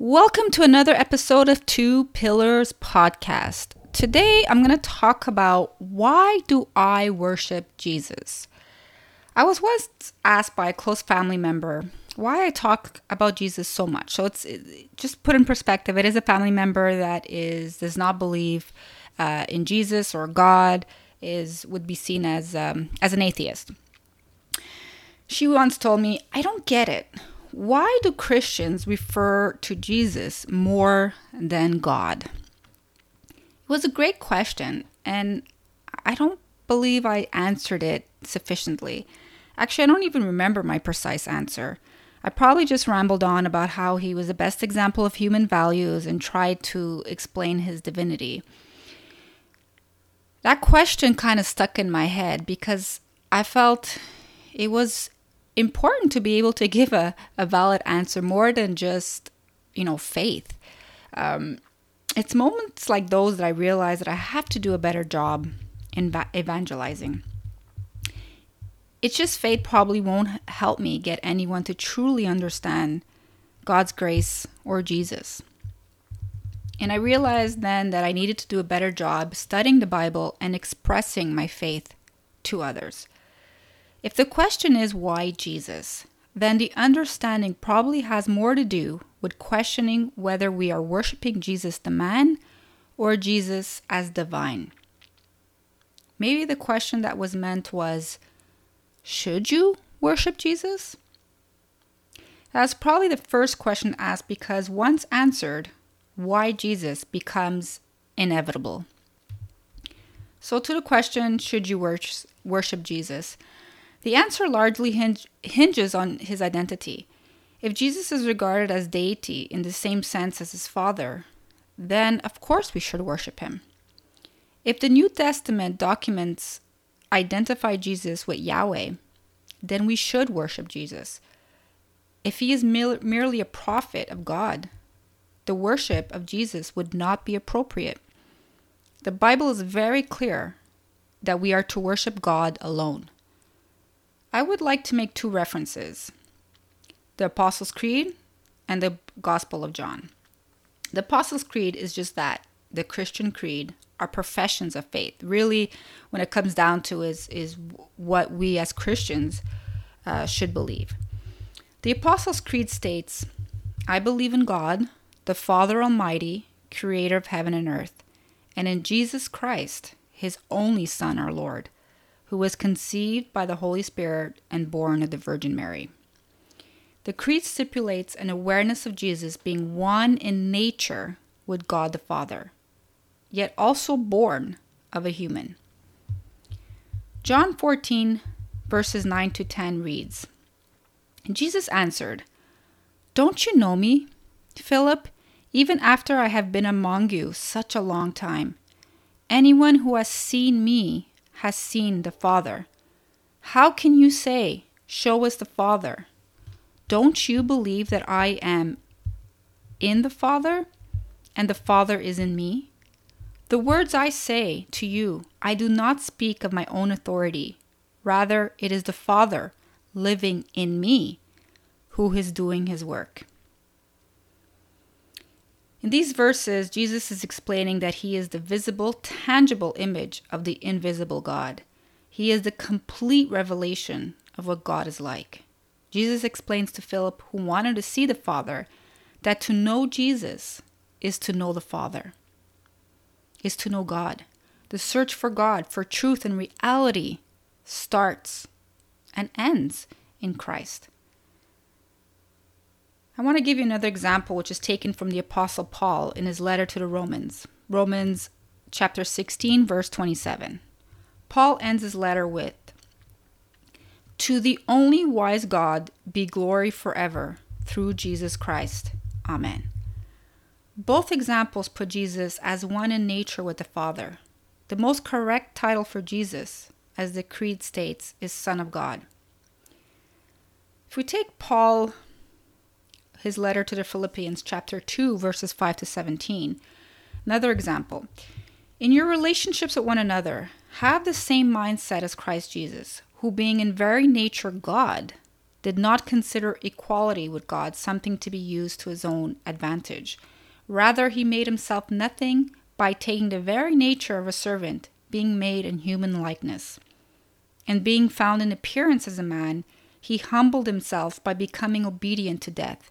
Welcome to another episode of Two Pillars Podcast. Today I'm going to talk about why do I worship Jesus? I was once asked by a close family member why I talk about Jesus so much. So it's it, just put in perspective. It is a family member that is does not believe uh, in Jesus or God is would be seen as um, as an atheist. She once told me, "I don't get it. Why do Christians refer to Jesus more than God?" It was a great question, and I don't believe I answered it sufficiently. Actually, I don't even remember my precise answer. I probably just rambled on about how he was the best example of human values and tried to explain his divinity. That question kind of stuck in my head because I felt it was important to be able to give a, a valid answer more than just, you know, faith. Um, it's moments like those that I realize that I have to do a better job in va- evangelizing. It's just faith probably won't help me get anyone to truly understand God's grace or Jesus. And I realized then that I needed to do a better job studying the Bible and expressing my faith to others. If the question is why Jesus, then the understanding probably has more to do with questioning whether we are worshiping Jesus the man or Jesus as divine. Maybe the question that was meant was should you worship Jesus? That's probably the first question asked because once answered, why Jesus becomes inevitable. So, to the question, should you worship Jesus? The answer largely hinge, hinges on his identity. If Jesus is regarded as deity in the same sense as his Father, then of course we should worship him. If the New Testament documents identify Jesus with Yahweh, then we should worship Jesus. If he is merely a prophet of God, the worship of Jesus would not be appropriate. The Bible is very clear that we are to worship God alone. I would like to make two references the Apostles' Creed and the Gospel of John. The Apostles' Creed is just that the Christian creed our professions of faith. Really, when it comes down to is is what we as Christians uh, should believe. The Apostles' Creed states, "I believe in God, the Father Almighty, Creator of heaven and earth, and in Jesus Christ, His only Son, our Lord, who was conceived by the Holy Spirit and born of the Virgin Mary." The creed stipulates an awareness of Jesus being one in nature with God the Father yet also born of a human. John 14, verses 9 to 10 reads Jesus answered, Don't you know me, Philip, even after I have been among you such a long time? Anyone who has seen me has seen the Father. How can you say, Show us the Father? Don't you believe that I am in the Father and the Father is in me? The words I say to you, I do not speak of my own authority. Rather, it is the Father living in me who is doing his work. In these verses, Jesus is explaining that he is the visible, tangible image of the invisible God. He is the complete revelation of what God is like. Jesus explains to Philip, who wanted to see the Father, that to know Jesus is to know the Father is to know God. The search for God, for truth and reality, starts and ends in Christ. I want to give you another example, which is taken from the Apostle Paul in his letter to the Romans, Romans chapter 16, verse 27. Paul ends his letter with To the only wise God be glory forever through Jesus Christ. Amen. Both examples put Jesus as one in nature with the Father. The most correct title for Jesus, as the Creed states, is Son of God. If we take Paul, his letter to the Philippians, chapter 2, verses 5 to 17, another example. In your relationships with one another, have the same mindset as Christ Jesus, who, being in very nature God, did not consider equality with God something to be used to his own advantage. Rather, he made himself nothing by taking the very nature of a servant, being made in human likeness. And being found in appearance as a man, he humbled himself by becoming obedient to death,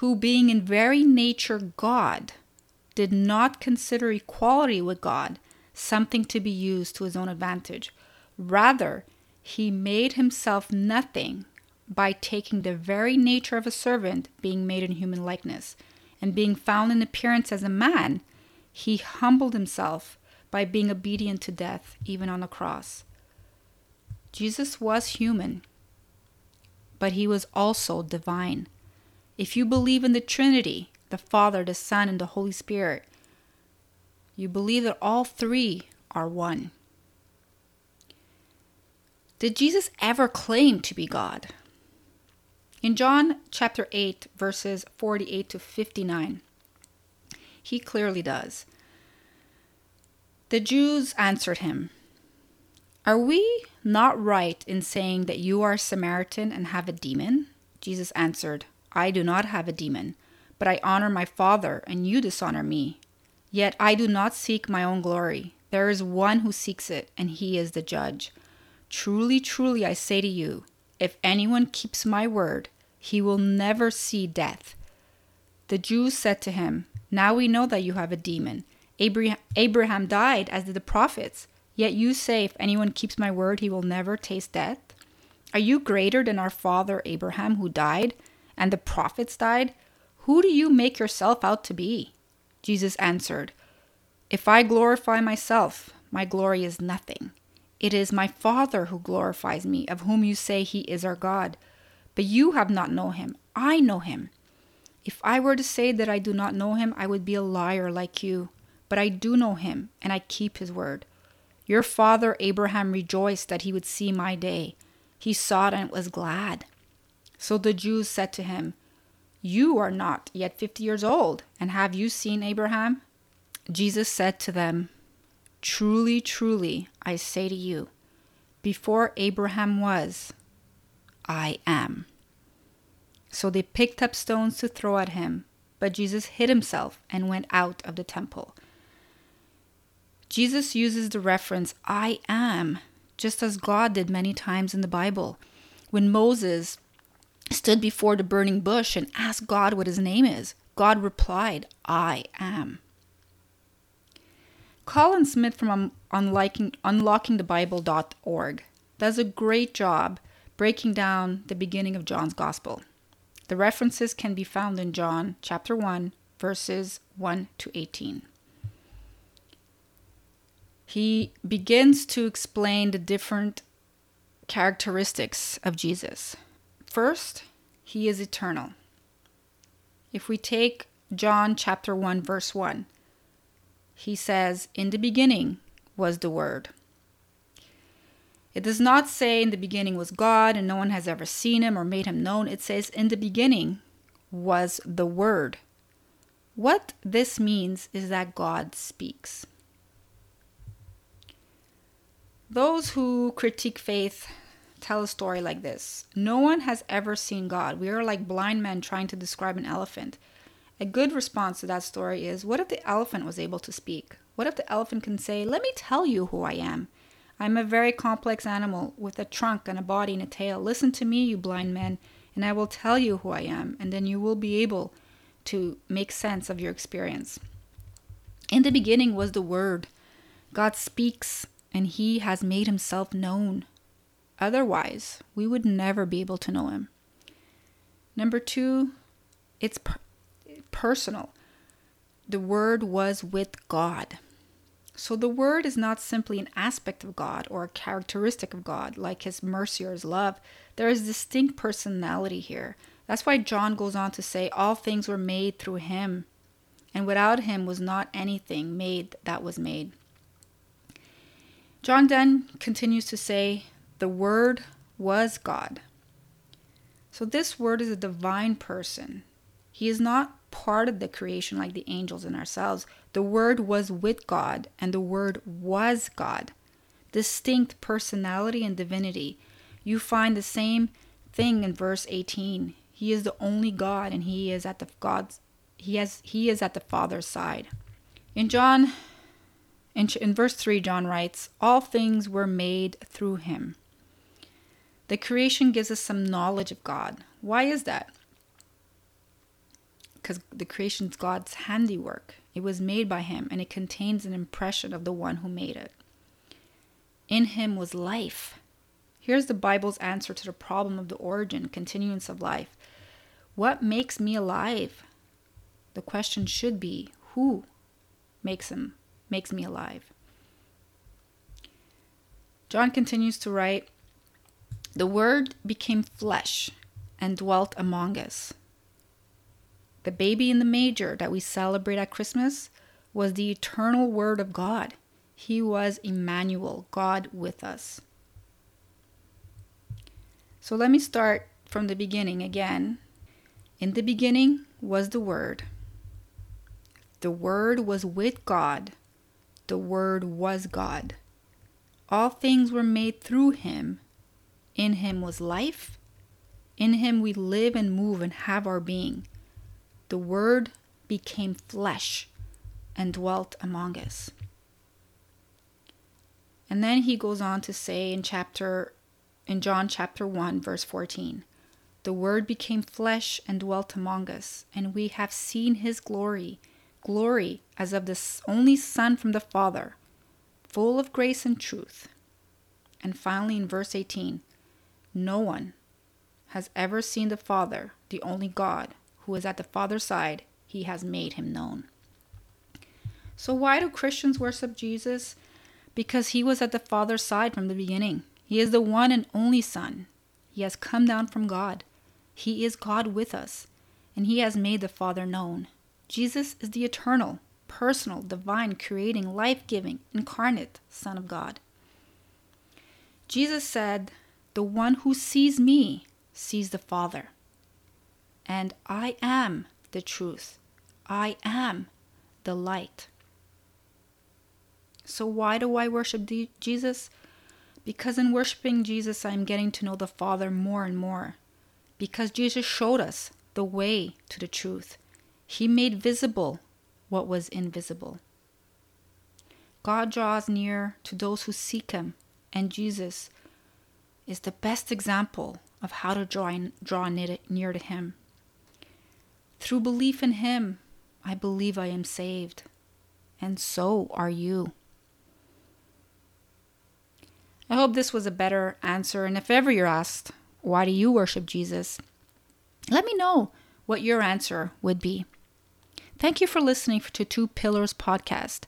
Who, being in very nature God, did not consider equality with God something to be used to his own advantage. Rather, he made himself nothing by taking the very nature of a servant, being made in human likeness, and being found in appearance as a man, he humbled himself by being obedient to death, even on the cross. Jesus was human, but he was also divine. If you believe in the Trinity, the Father, the Son, and the Holy Spirit, you believe that all three are one. Did Jesus ever claim to be God? In John chapter 8, verses 48 to 59, he clearly does. The Jews answered him, Are we not right in saying that you are Samaritan and have a demon? Jesus answered, I do not have a demon, but I honor my Father, and you dishonor me. Yet I do not seek my own glory. There is one who seeks it, and he is the judge. Truly, truly, I say to you, if anyone keeps my word, he will never see death. The Jews said to him, Now we know that you have a demon. Abraham died, as did the prophets. Yet you say, If anyone keeps my word, he will never taste death. Are you greater than our father Abraham, who died, and the prophets died? Who do you make yourself out to be? Jesus answered, If I glorify myself, my glory is nothing. It is my Father who glorifies me, of whom you say he is our God. But you have not known him. I know him. If I were to say that I do not know him, I would be a liar like you but I do know him, and I keep his word. Your father Abraham rejoiced that he would see my day. He saw it and was glad. So the Jews said to him, You are not yet fifty years old, and have you seen Abraham? Jesus said to them, Truly, truly, I say to you, before Abraham was, I am. So they picked up stones to throw at him, but Jesus hid himself and went out of the temple. Jesus uses the reference, I am, just as God did many times in the Bible. When Moses stood before the burning bush and asked God what his name is, God replied, I am. Colin Smith from unlocking, unlockingthebible.org does a great job breaking down the beginning of John's Gospel. The references can be found in John chapter 1, verses 1 to 18 he begins to explain the different characteristics of Jesus. First, he is eternal. If we take John chapter 1 verse 1, he says, "In the beginning was the word." It does not say in the beginning was God and no one has ever seen him or made him known. It says in the beginning was the word. What this means is that God speaks. Those who critique faith tell a story like this No one has ever seen God. We are like blind men trying to describe an elephant. A good response to that story is What if the elephant was able to speak? What if the elephant can say, Let me tell you who I am? I'm a very complex animal with a trunk and a body and a tail. Listen to me, you blind men, and I will tell you who I am, and then you will be able to make sense of your experience. In the beginning was the Word. God speaks and he has made himself known. Otherwise, we would never be able to know him. Number two, it's per- personal. The Word was with God. So the Word is not simply an aspect of God or a characteristic of God, like His mercy or His love. There is distinct personality here. That's why John goes on to say, All things were made through him, and without him was not anything made that was made. John then continues to say, The Word was God. So this Word is a divine person. He is not part of the creation like the angels and ourselves. The Word was with God, and the Word was God. Distinct personality and divinity. You find the same thing in verse 18. He is the only God, and he is at the God's he has he is at the Father's side. In John in, in verse 3 John writes, "All things were made through him." The creation gives us some knowledge of God. Why is that? Because the creation is God's handiwork. It was made by him and it contains an impression of the one who made it. In him was life. Here's the Bible's answer to the problem of the origin, continuance of life. What makes me alive? The question should be who makes him makes me alive. John continues to write, "The word became flesh and dwelt among us." The baby in the manger that we celebrate at Christmas was the eternal word of God. He was Emmanuel, God with us. So let me start from the beginning again. In the beginning was the Word. The Word was with God. The Word was God. All things were made through him. In him was life. In him we live and move and have our being. The Word became flesh and dwelt among us. And then he goes on to say in chapter in John chapter 1 verse 14, the word became flesh and dwelt among us, and we have seen his glory, glory as of the only son from the Father, full of grace and truth. And finally in verse 18, no one has ever seen the Father, the only God, who is at the Father's side, he has made him known. So, why do Christians worship Jesus? because he was at the Father's side from the beginning. He is the one and only Son. He has come down from God. He is God with us, and he has made the Father known. Jesus is the eternal, personal, divine, creating, life giving, incarnate Son of God. Jesus said, The one who sees me sees the Father. And I am the truth. I am the light. So, why do I worship Jesus? Because in worshiping Jesus, I'm getting to know the Father more and more. Because Jesus showed us the way to the truth, He made visible what was invisible. God draws near to those who seek Him, and Jesus is the best example of how to draw, in, draw near to Him. Through belief in Him, I believe I am saved, and so are you. I hope this was a better answer. And if ever you're asked, why do you worship Jesus? Let me know what your answer would be. Thank you for listening to Two Pillars podcast.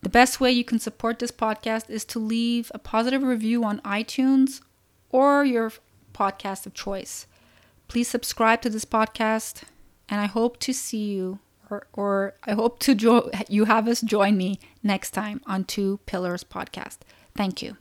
The best way you can support this podcast is to leave a positive review on iTunes or your podcast of choice. Please subscribe to this podcast, and I hope to see you, or, or I hope to jo- you have us join me next time on Two Pillars podcast. Thank you.